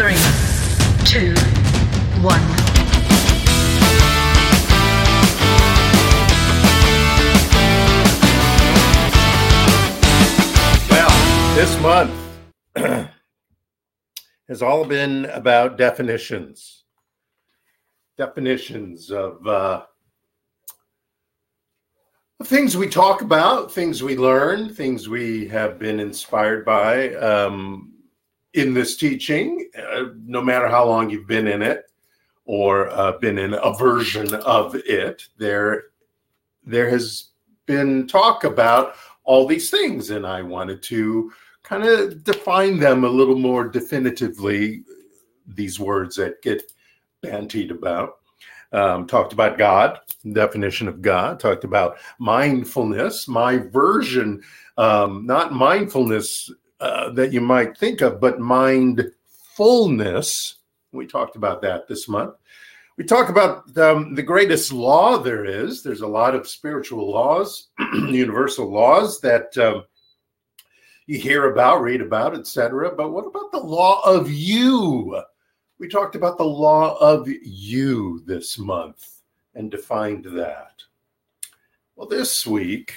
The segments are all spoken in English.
three, two, one. Well, this month has all been about definitions. Definitions of uh, things we talk about, things we learn, things we have been inspired by um, in this teaching, uh, no matter how long you've been in it or uh, been in a version of it, there, there has been talk about all these things, and I wanted to kind of define them a little more definitively. These words that get bantied about. Um, talked about God, definition of God, talked about mindfulness, my version, um, not mindfulness uh, that you might think of, but mindfulness. We talked about that this month. We talk about um, the greatest law there is. There's a lot of spiritual laws, universal laws that um, you hear about, read about, etc. But what about the law of you? We talked about the law of you this month and defined that. Well, this week,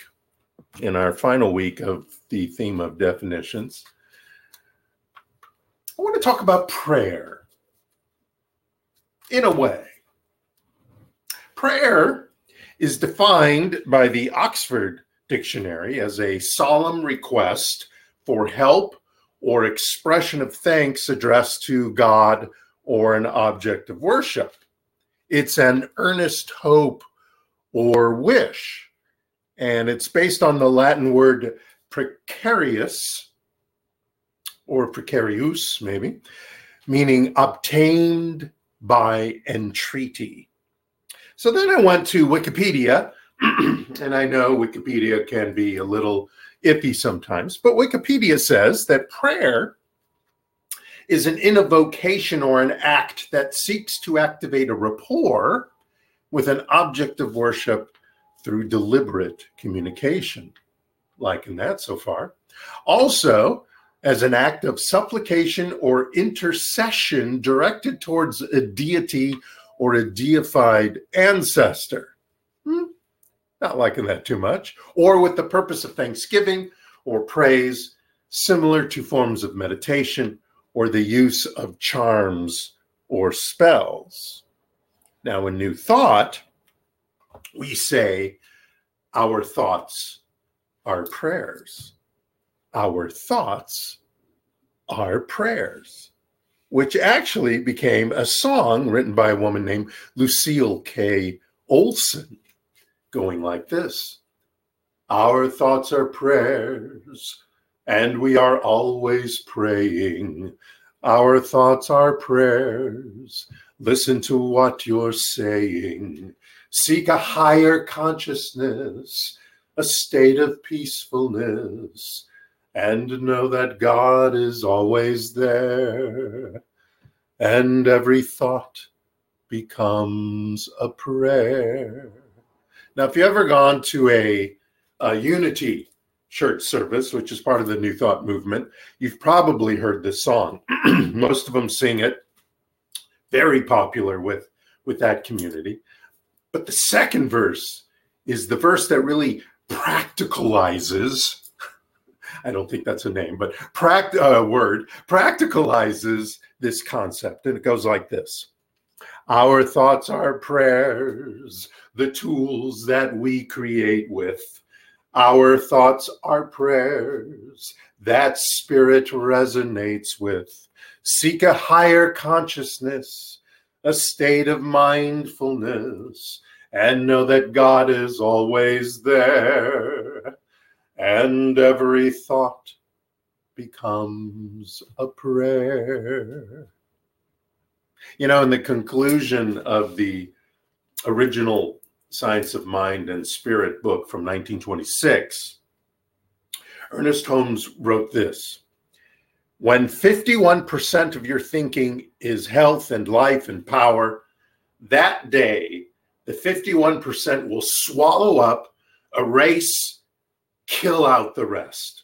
in our final week of the theme of definitions, I want to talk about prayer in a way. Prayer is defined by the Oxford Dictionary as a solemn request for help or expression of thanks addressed to God or an object of worship. It's an earnest hope or wish. And it's based on the Latin word precarious or precarius, maybe, meaning obtained by entreaty. So then I went to Wikipedia, and I know Wikipedia can be a little iffy sometimes, but Wikipedia says that prayer is an invocation or an act that seeks to activate a rapport with an object of worship through deliberate communication. Liking that so far. Also, as an act of supplication or intercession directed towards a deity or a deified ancestor. Hmm, not liking that too much. Or with the purpose of thanksgiving or praise, similar to forms of meditation or the use of charms or spells. Now, in New Thought, we say, Our thoughts are prayers. Our thoughts are prayers, which actually became a song written by a woman named Lucille K. Olson, going like this Our thoughts are prayers and we are always praying. Our thoughts are prayers. Listen to what you're saying. Seek a higher consciousness, a state of peacefulness, and know that God is always there. And every thought becomes a prayer. Now, if you've ever gone to a, a unity church service, which is part of the New Thought movement, you've probably heard this song. Most of them sing it. Very popular with with that community. But the second verse is the verse that really practicalizes. I don't think that's a name, but pract uh, word practicalizes this concept, and it goes like this: Our thoughts are prayers, the tools that we create with our thoughts are prayers that spirit resonates with. Seek a higher consciousness, a state of mindfulness, and know that God is always there. And every thought becomes a prayer. You know, in the conclusion of the original Science of Mind and Spirit book from 1926, Ernest Holmes wrote this When 51% of your thinking is health and life and power, that day the 51% will swallow up, erase, kill out the rest.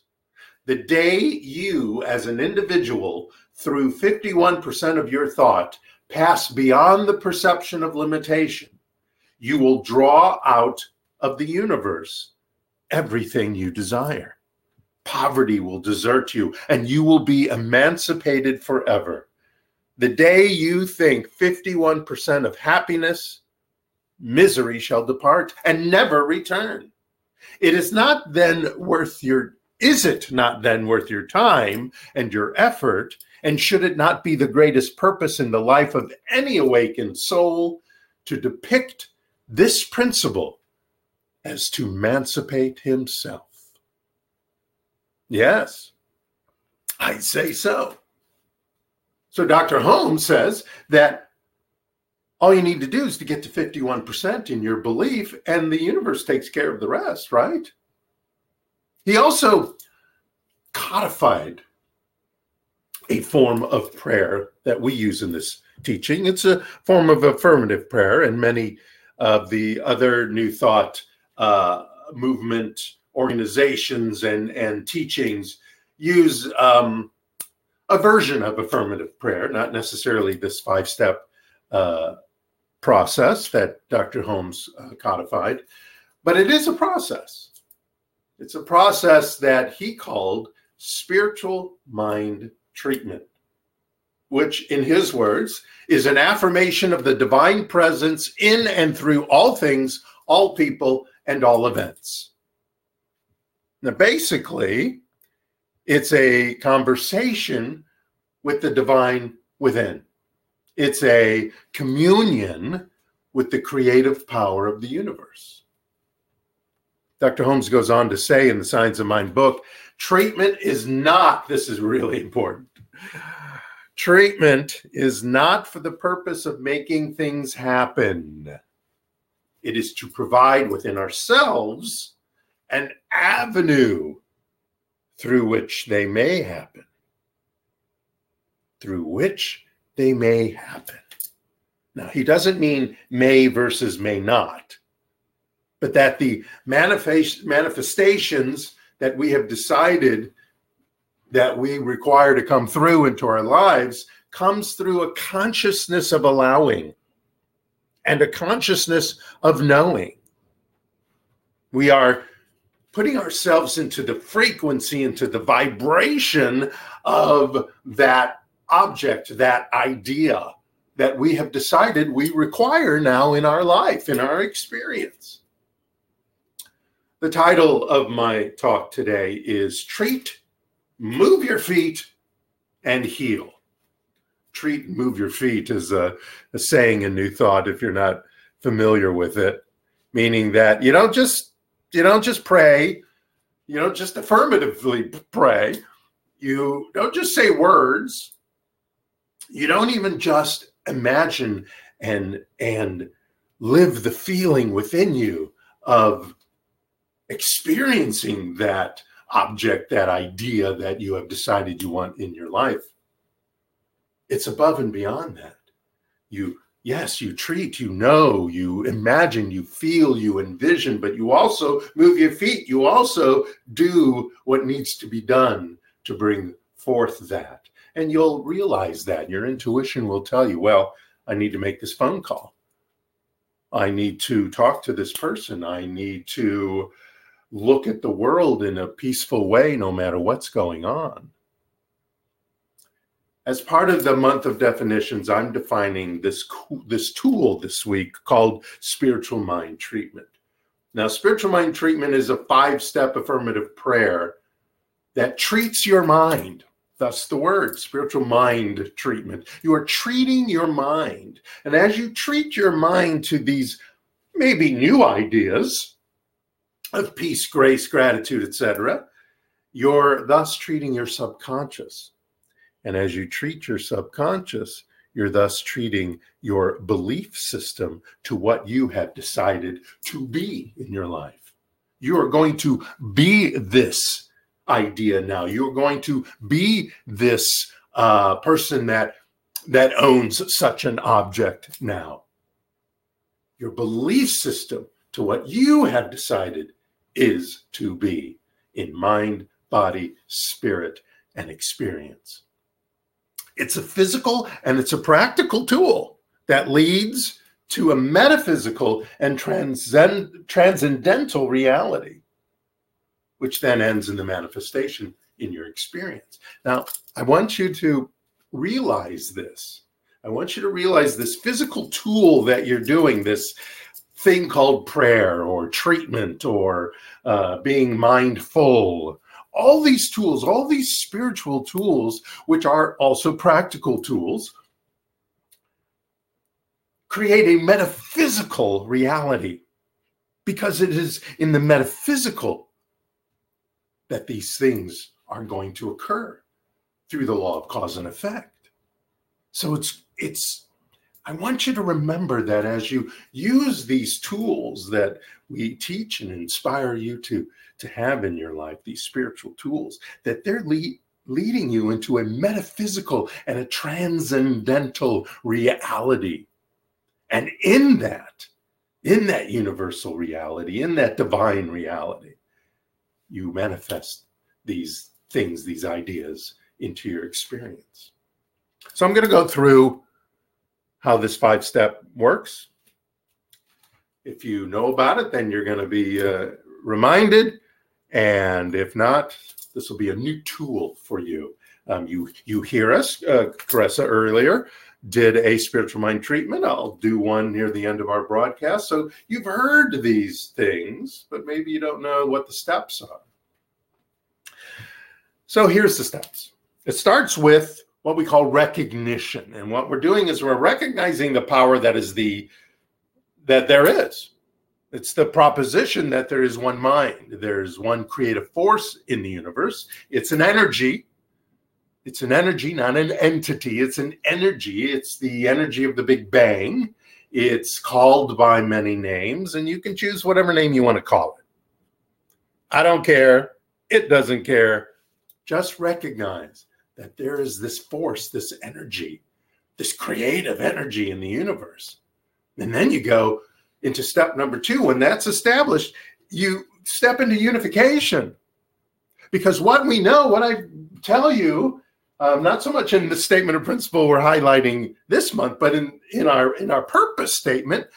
The day you, as an individual, through 51% of your thought pass beyond the perception of limitation, you will draw out of the universe everything you desire. Poverty will desert you, and you will be emancipated forever. The day you think 51% of happiness, misery shall depart and never return. It is not then worth your is it not then worth your time and your effort? And should it not be the greatest purpose in the life of any awakened soul to depict this principle as to emancipate himself? Yes, I'd say so. So Dr. Holmes says that all you need to do is to get to 51% in your belief, and the universe takes care of the rest, right? He also codified a form of prayer that we use in this teaching. It's a form of affirmative prayer, and many of the other New Thought uh, movement organizations and, and teachings use um, a version of affirmative prayer, not necessarily this five step uh, process that Dr. Holmes uh, codified, but it is a process. It's a process that he called spiritual mind treatment, which, in his words, is an affirmation of the divine presence in and through all things, all people, and all events. Now, basically, it's a conversation with the divine within. It's a communion with the creative power of the universe. Dr. Holmes goes on to say in the Science of Mind book treatment is not, this is really important. Treatment is not for the purpose of making things happen. It is to provide within ourselves an avenue through which they may happen. Through which they may happen. Now, he doesn't mean may versus may not, but that the manifest, manifestations that we have decided that we require to come through into our lives comes through a consciousness of allowing and a consciousness of knowing. We are putting ourselves into the frequency, into the vibration of that object, that idea that we have decided we require now in our life, in our experience. The title of my talk today is Treat, Move Your Feet, and Heal. Treat, move your feet is a, a saying in New Thought if you're not familiar with it, meaning that you don't just you don't just pray, you don't just affirmatively pray, you don't just say words, you don't even just imagine and and live the feeling within you of experiencing that object, that idea that you have decided you want in your life. It's above and beyond that. You yes, you treat, you know, you imagine, you feel, you envision, but you also move your feet. You also do what needs to be done to bring forth that. And you'll realize that your intuition will tell you, well, I need to make this phone call. I need to talk to this person. I need to look at the world in a peaceful way, no matter what's going on. As part of the month of definitions, I'm defining this, this tool this week called spiritual mind treatment. Now, spiritual mind treatment is a five step affirmative prayer that treats your mind. Thus, the word spiritual mind treatment. You are treating your mind. And as you treat your mind to these maybe new ideas of peace, grace, gratitude, etc., you're thus treating your subconscious. And as you treat your subconscious, you're thus treating your belief system to what you have decided to be in your life. You are going to be this idea now. You're going to be this uh, person that that owns such an object now. Your belief system to what you have decided is to be in mind, body, spirit, and experience It's a physical and it's a practical tool that leads to a metaphysical and transcend, transcendental reality, which then ends in the manifestation in your experience. Now, I want you to realize this. I want you to realize this physical tool that you're doing, this thing called prayer or treatment or uh, being mindful. All these tools, all these spiritual tools, which are also practical tools, create a metaphysical reality because it is in the metaphysical that these things are going to occur through the law of cause and effect. So it's it's I want you to remember that as you use these tools that we teach and inspire you to to have in your life, these spiritual tools, that they're lead, leading you into a metaphysical and a transcendental reality. And in that, in that universal reality, in that divine reality, you manifest these things, these ideas into your experience. So I'm going to go through how this five step works. If you know about it, then you're going to be uh, reminded. And if not, this will be a new tool for you. Um, you you hear us, uh, Caressa earlier did a spiritual mind treatment. I'll do one near the end of our broadcast. So you've heard these things, but maybe you don't know what the steps are. So here's the steps. It starts with what we call recognition. And what we're doing is we're recognizing the power that is the that there is. It's the proposition that there is one mind, there's one creative force in the universe. It's an energy. It's an energy, not an entity. It's an energy. It's the energy of the Big Bang. It's called by many names, and you can choose whatever name you want to call it. I don't care. It doesn't care just recognize that there is this force, this energy, this creative energy in the universe. And then you go into step number two. When that's established, you step into unification. Because what we know, what I tell you, um, not so much in the statement of principle we're highlighting this month, but in, in our in our purpose statement,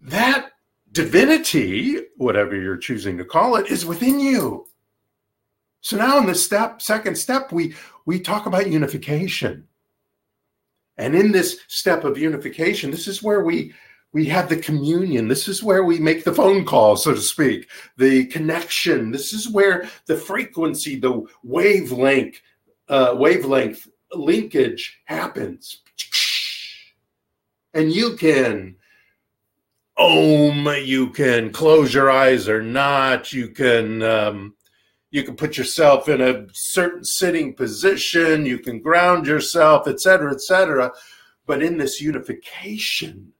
that divinity, whatever you're choosing to call it, is within you. So now in the step, second step, we we talk about unification. And in this step of unification, this is where we we have the communion. This is where we make the phone call, so to speak, the connection. This is where the frequency, the wavelength, uh, wavelength linkage happens. And you can om, you can close your eyes or not. You can um, you can put yourself in a certain sitting position you can ground yourself etc etc but in this unification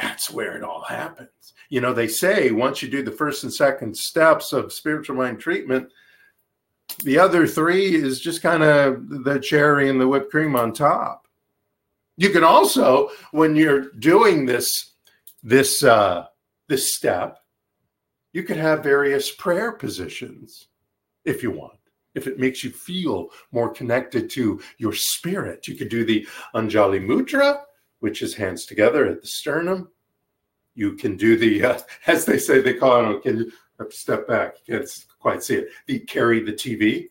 that's where it all happens you know they say once you do the first and second steps of spiritual mind treatment the other three is just kind of the cherry and the whipped cream on top you can also when you're doing this this uh this step you could have various prayer positions if you want. If it makes you feel more connected to your spirit, you could do the Anjali Mudra, which is hands together at the sternum. You can do the, uh, as they say, they call it, step back? You can't quite see it. The carry the TV,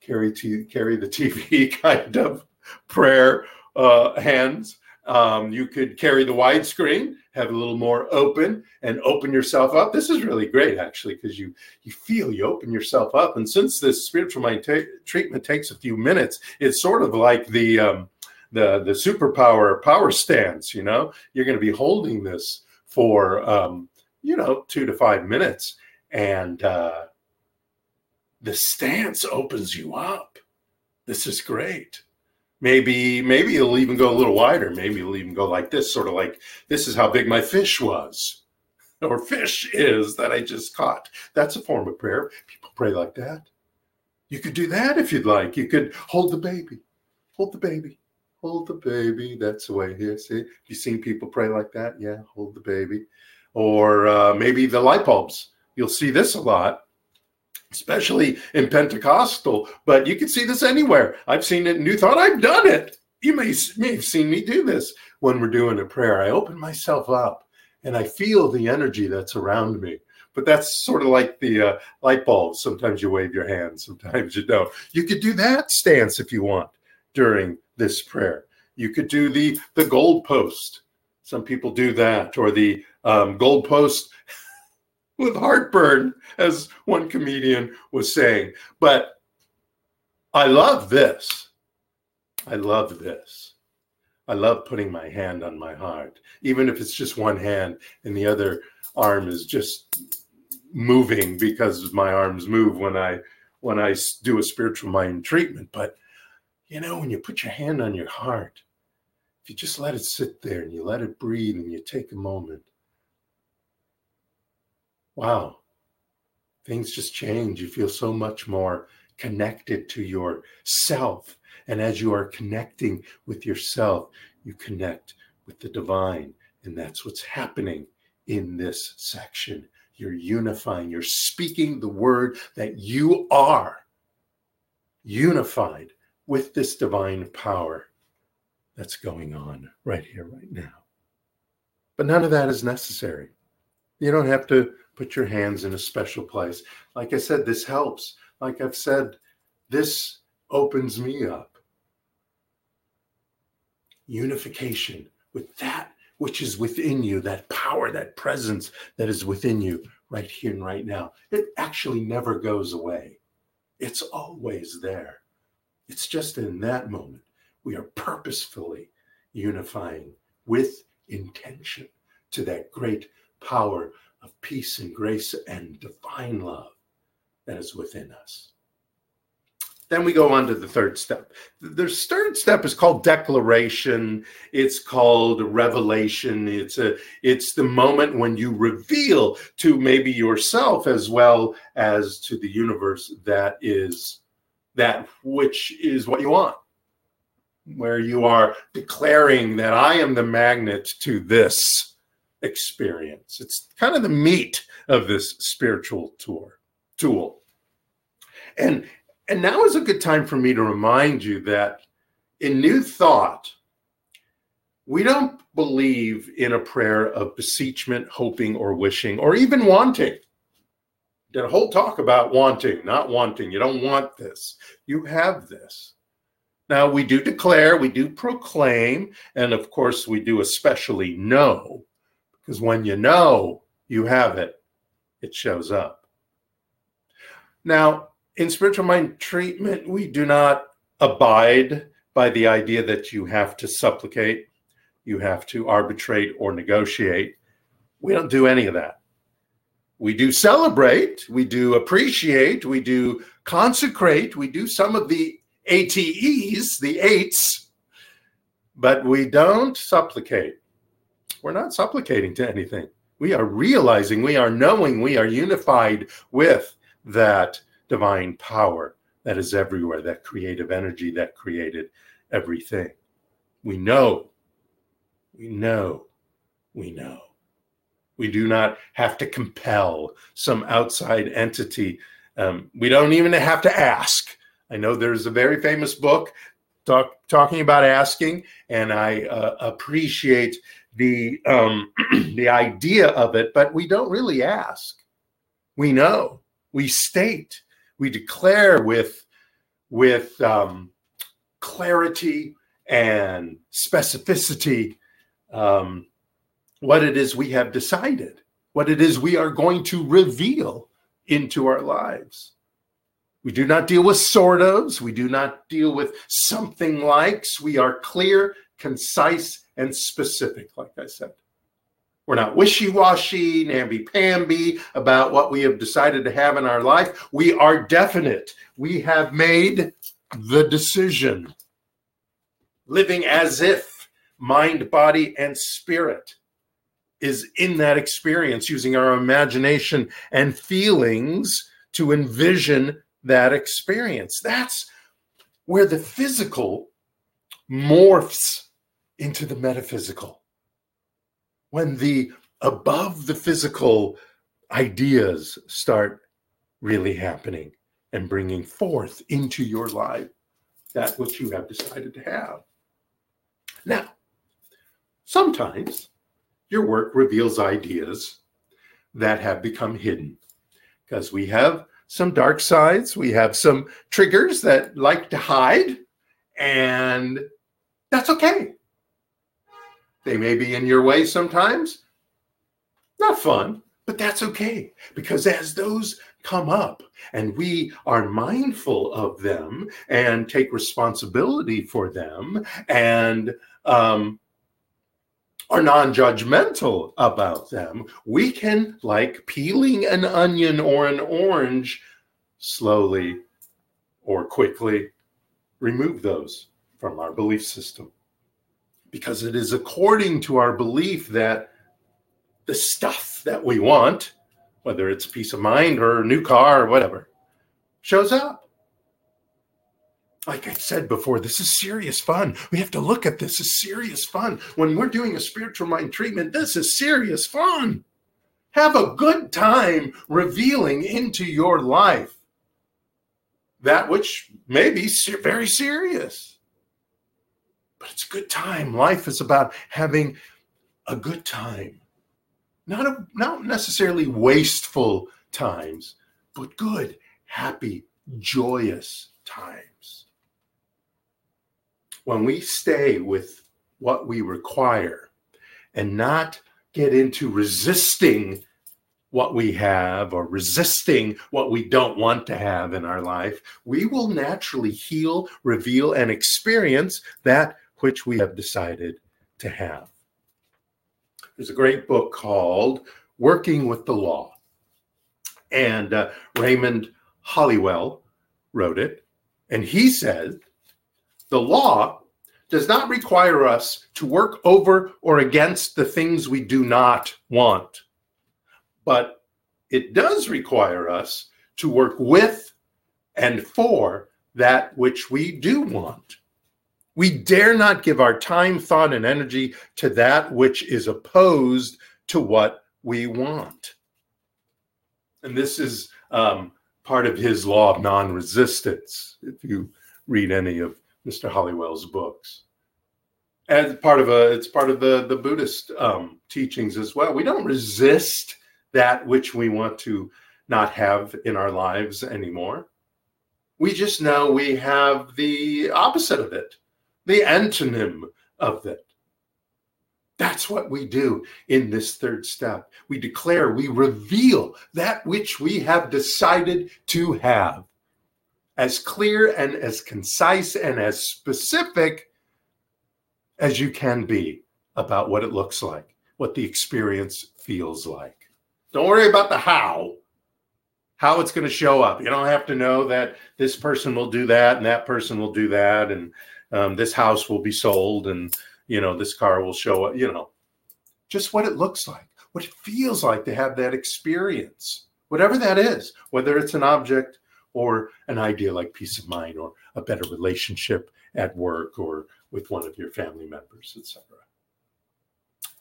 carry to carry the TV kind of prayer uh, hands. Um, you could carry the widescreen, have a little more open, and open yourself up. This is really great, actually, because you you feel you open yourself up. And since this spiritual mind treatment takes a few minutes, it's sort of like the um, the the superpower power stance. You know, you're going to be holding this for um, you know two to five minutes, and uh, the stance opens you up. This is great. Maybe maybe it'll even go a little wider. Maybe it'll even go like this sort of like this is how big my fish was or fish is that i just caught. That's a form of prayer. People pray like that. You could do that if you'd like. You could hold the baby. Hold the baby. Hold the baby. That's the way here see? You seen people pray like that? Yeah hold the baby or uh, maybe the light bulbs you'll see this a lot especially in Pentecostal, but you can see this anywhere. I've seen it in New Thought. I've done it. You may, may have seen me do this when we're doing a prayer. I open myself up and I feel the energy that's around me. But that's sort of like the uh, light bulb. Sometimes you wave your hand, sometimes you don't. You could do that stance if you want during this prayer. You could do the the gold post. Some people do that, or the um, gold post with heartburn, as one comedian was saying. But I love this. I love this. I love putting my hand on my heart, even if it's just one hand and the other arm is just moving because my arms move when I when I do a spiritual mind treatment. But you know, when you put your hand on your heart, if you just let it sit there and you let it breathe and you take a moment, wow, things just change. You feel so much more connected to yourself. And as you are connecting with yourself, you connect with the divine. And that's what's happening in this section. You're unifying, you're speaking the word that you are unified with this divine power that's going on right here, right now. But none of that is necessary. You don't have to put your hands in a special place. Like I said, this helps. Like I've said, this opens me up. Unification with that which is within you, that power, that presence that is within you right here and right now. It actually never goes away, it's always there. It's just in that moment we are purposefully unifying with intention to that great power of peace and grace and divine love that is within us. Then we go on to the third step. The third step is called declaration. It's called revelation. It's a it's the moment when you reveal to maybe yourself as well as to the universe that is that which is what you want. Where you are declaring that I am the magnet to this experience. It's kind of the meat of this spiritual tour tool. And and now is a good time for me to remind you that in New Thought, we don't believe in a prayer of beseechment, hoping, or wishing, or even wanting. Did a whole talk about wanting, not wanting. You don't want this. You have this. Now, we do declare, we do proclaim, and of course, we do especially know because when you know you have it, it shows up. Now, in spiritual mind treatment, we do not abide by the idea that you have to supplicate, you have to arbitrate or negotiate. We don't do any of that. We do celebrate, we do appreciate, we do consecrate, we do some of the ATEs, the eights, but we don't supplicate we're not supplicating to anything. We are realizing, we are knowing, we are unified with that divine power that is everywhere, that creative energy that created everything. We know, we know, we know. We do not have to compel some outside entity. Um, we don't even have to ask. I know there's a very famous book talk, talking about asking, and I uh, appreciate the um, the idea of it, but we don't really ask. We know, we state, we declare with with um, clarity and specificity um, what it is we have decided, what it is we are going to reveal into our lives. We do not deal with sort ofs. We do not deal with something likes. We are clear, concise, and specific, like I said. We're not wishy washy, namby pamby about what we have decided to have in our life. We are definite. We have made the decision, living as if mind, body, and spirit is in that experience, using our imagination and feelings to envision that experience. That's where the physical morphs into the metaphysical. When the above the physical ideas start really happening and bringing forth into your life that which you have decided to have. Now, sometimes your work reveals ideas that have become hidden because we have some dark sides, we have some triggers that like to hide, and that's okay. They may be in your way sometimes. Not fun, but that's okay because as those come up and we are mindful of them and take responsibility for them and um, are non judgmental about them, we can, like peeling an onion or an orange, slowly or quickly remove those from our belief system. Because it is according to our belief that the stuff that we want, whether it's peace of mind or a new car or whatever, shows up. Like I said before, this is serious fun. We have to look at this as serious fun. When we're doing a spiritual mind treatment, this is serious fun. Have a good time revealing into your life that which may be very serious. But it's a good time. Life is about having a good time not a, not necessarily wasteful times, but good, happy, joyous times. When we stay with what we require and not get into resisting what we have or resisting what we don't want to have in our life, we will naturally heal, reveal, and experience that which we have decided to have. There's a great book called Working with the Law. And uh, Raymond Holliwell wrote it. And he said, the law does not require us to work over or against the things we do not want, but it does require us to work with and for that which we do want. We dare not give our time, thought, and energy to that which is opposed to what we want. And this is um, part of his law of non resistance, if you read any of Mr. Holliwell's books. And part of a, it's part of the, the Buddhist um, teachings as well. We don't resist that which we want to not have in our lives anymore. We just know we have the opposite of it the antonym of it. That's what we do in this third step. We declare, we reveal that which we have decided to have as clear and as concise and as specific as you can be about what it looks like, what the experience feels like. Don't worry about the how, how it's going to show up. You don't have to know that this person will do that and that person will do that. And um, this house will be sold and you know this car will show up you know. Just what it looks like what it feels like to have that experience whatever that is whether it's an object or an idea like peace of mind or a better relationship at work or with one of your family members etc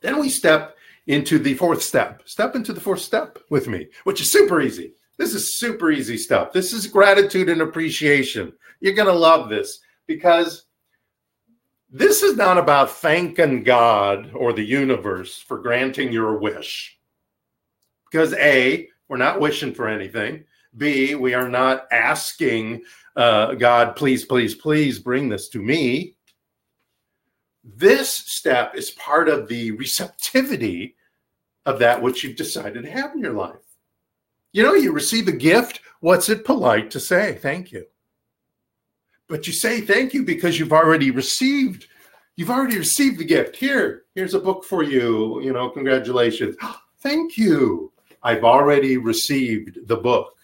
then we step into the fourth step step into the fourth step with me which is super easy. This is super easy stuff. This is gratitude and appreciation. You're going to love this because this is not about thanking God or the universe for granting your wish. Because A, we're not wishing for anything. B, we are not asking uh, God, please, please, please bring this to me. This step is part of the receptivity of that which you've decided to have in your life. You know, you receive a gift. What's it polite to say? Thank you but you say thank you because you've already received you've already received the gift. Here here's a book for you you know congratulations. Thank you. I've already received the book.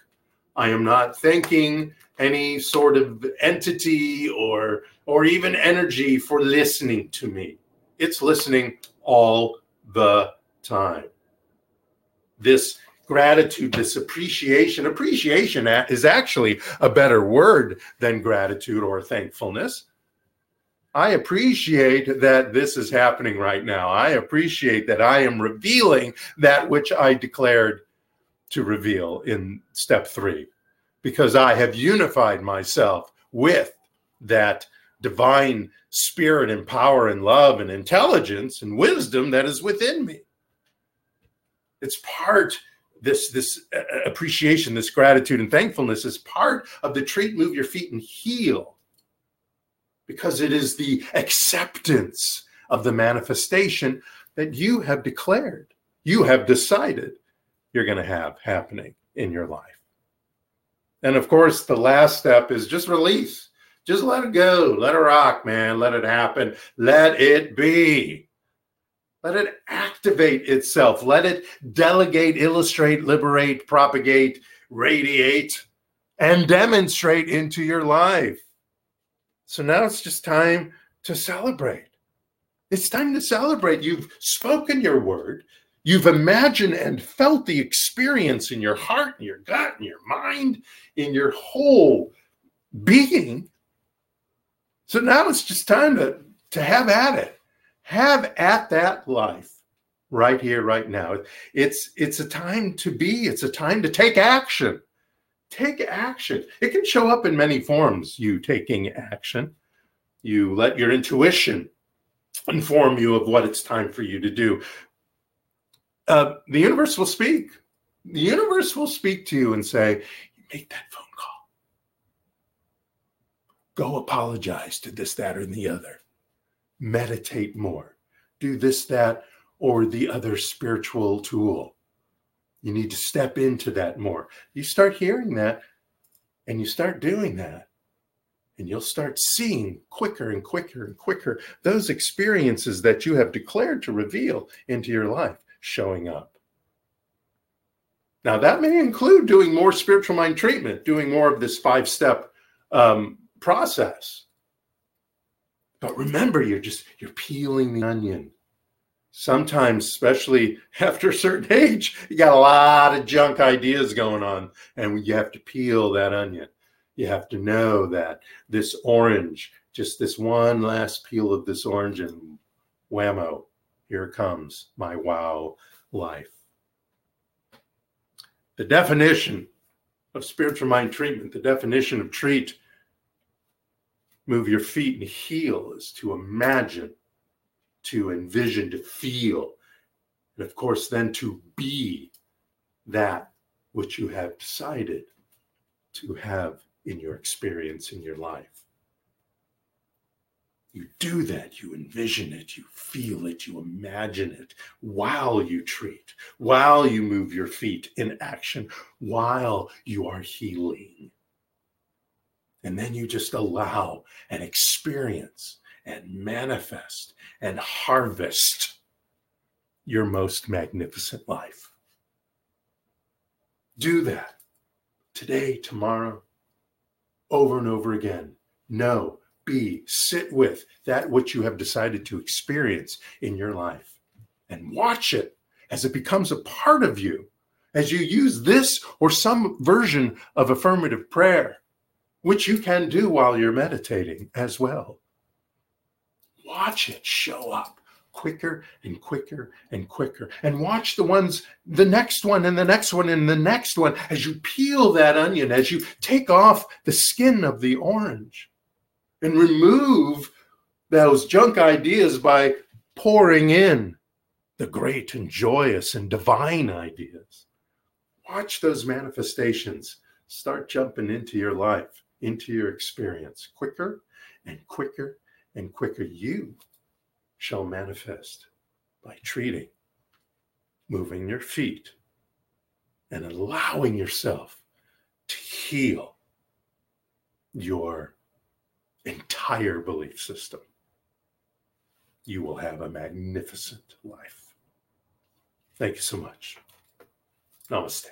I am not thanking any sort of entity or or even energy for listening to me. It's listening all the time. This gratitude, this appreciation. Appreciation is actually a better word than gratitude or thankfulness. I appreciate that this is happening right now. I appreciate that I am revealing that which I declared to reveal in step three because I have unified myself with that divine spirit and power and love and intelligence and wisdom that is within me. It's part this this uh, uh, appreciation, this gratitude and thankfulness is part of the treat, move your feet and heal because it is the acceptance of the manifestation that you have declared, you have decided you're going to have happening in your life. And of course, the last step is just release. Just let it go. Let it rock, man. Let it happen. Let it be. Let it activate itself. Let it delegate, illustrate, liberate, propagate, radiate, and demonstrate into your life. So now it's just time to celebrate. It's time to celebrate. You've spoken your word. You've imagined and felt the experience in your heart, in your gut, in your mind, in your whole being. So now it's just time to, to have at it. Have at that life right here, right now. It's it's a time to be, it's a time to take action. Take action. It can show up in many forms, you taking action. You let your intuition inform you of what it's time for you to do uh, the universe will speak. The universe will speak to you and say, make that phone call. Go apologize to this, that, or the other. Meditate more. Do this, that, or the other spiritual tool. You need to step into that more. You start hearing that and you start doing that. And you'll start seeing quicker and quicker and quicker those experiences that you have declared to reveal into your life showing up. Now, that may include doing more spiritual mind treatment, doing more of this five step um, process. But remember, you're just you're peeling the onion. Sometimes, especially after a certain age, you got a lot of junk ideas going on, and you have to peel that onion. You have to know that this orange, just this one last peel of this orange, and whammo, here comes my wow life. The definition of spiritual mind treatment, the definition of treat, move your feet and heal is to imagine, to envision, to feel, and of course, then to be that which you have decided to have in your experience in your life. You do that, you envision it, you feel it, you imagine it while you treat, while you move your feet in action, while you are healing. And then you just allow and experience and manifest and harvest your most magnificent life. Do that today, tomorrow, over and over again. Know be, sit with that which you have decided to experience in your life and watch it as it becomes a part of you as you use this or some version of affirmative prayer, which you can do while you're meditating as well. Watch it show up quicker and quicker and quicker. And watch the ones, the next one and the next one and the next one as you peel that onion, as you take off the skin of the orange and remove those junk ideas by pouring in the great and joyous and divine ideas. Watch those manifestations start jumping into your life, into your experience quicker and quicker and quicker. You shall manifest by treating, moving your feet, and allowing yourself to heal your entire belief system, you will have a magnificent life. Thank you so much. Namaste.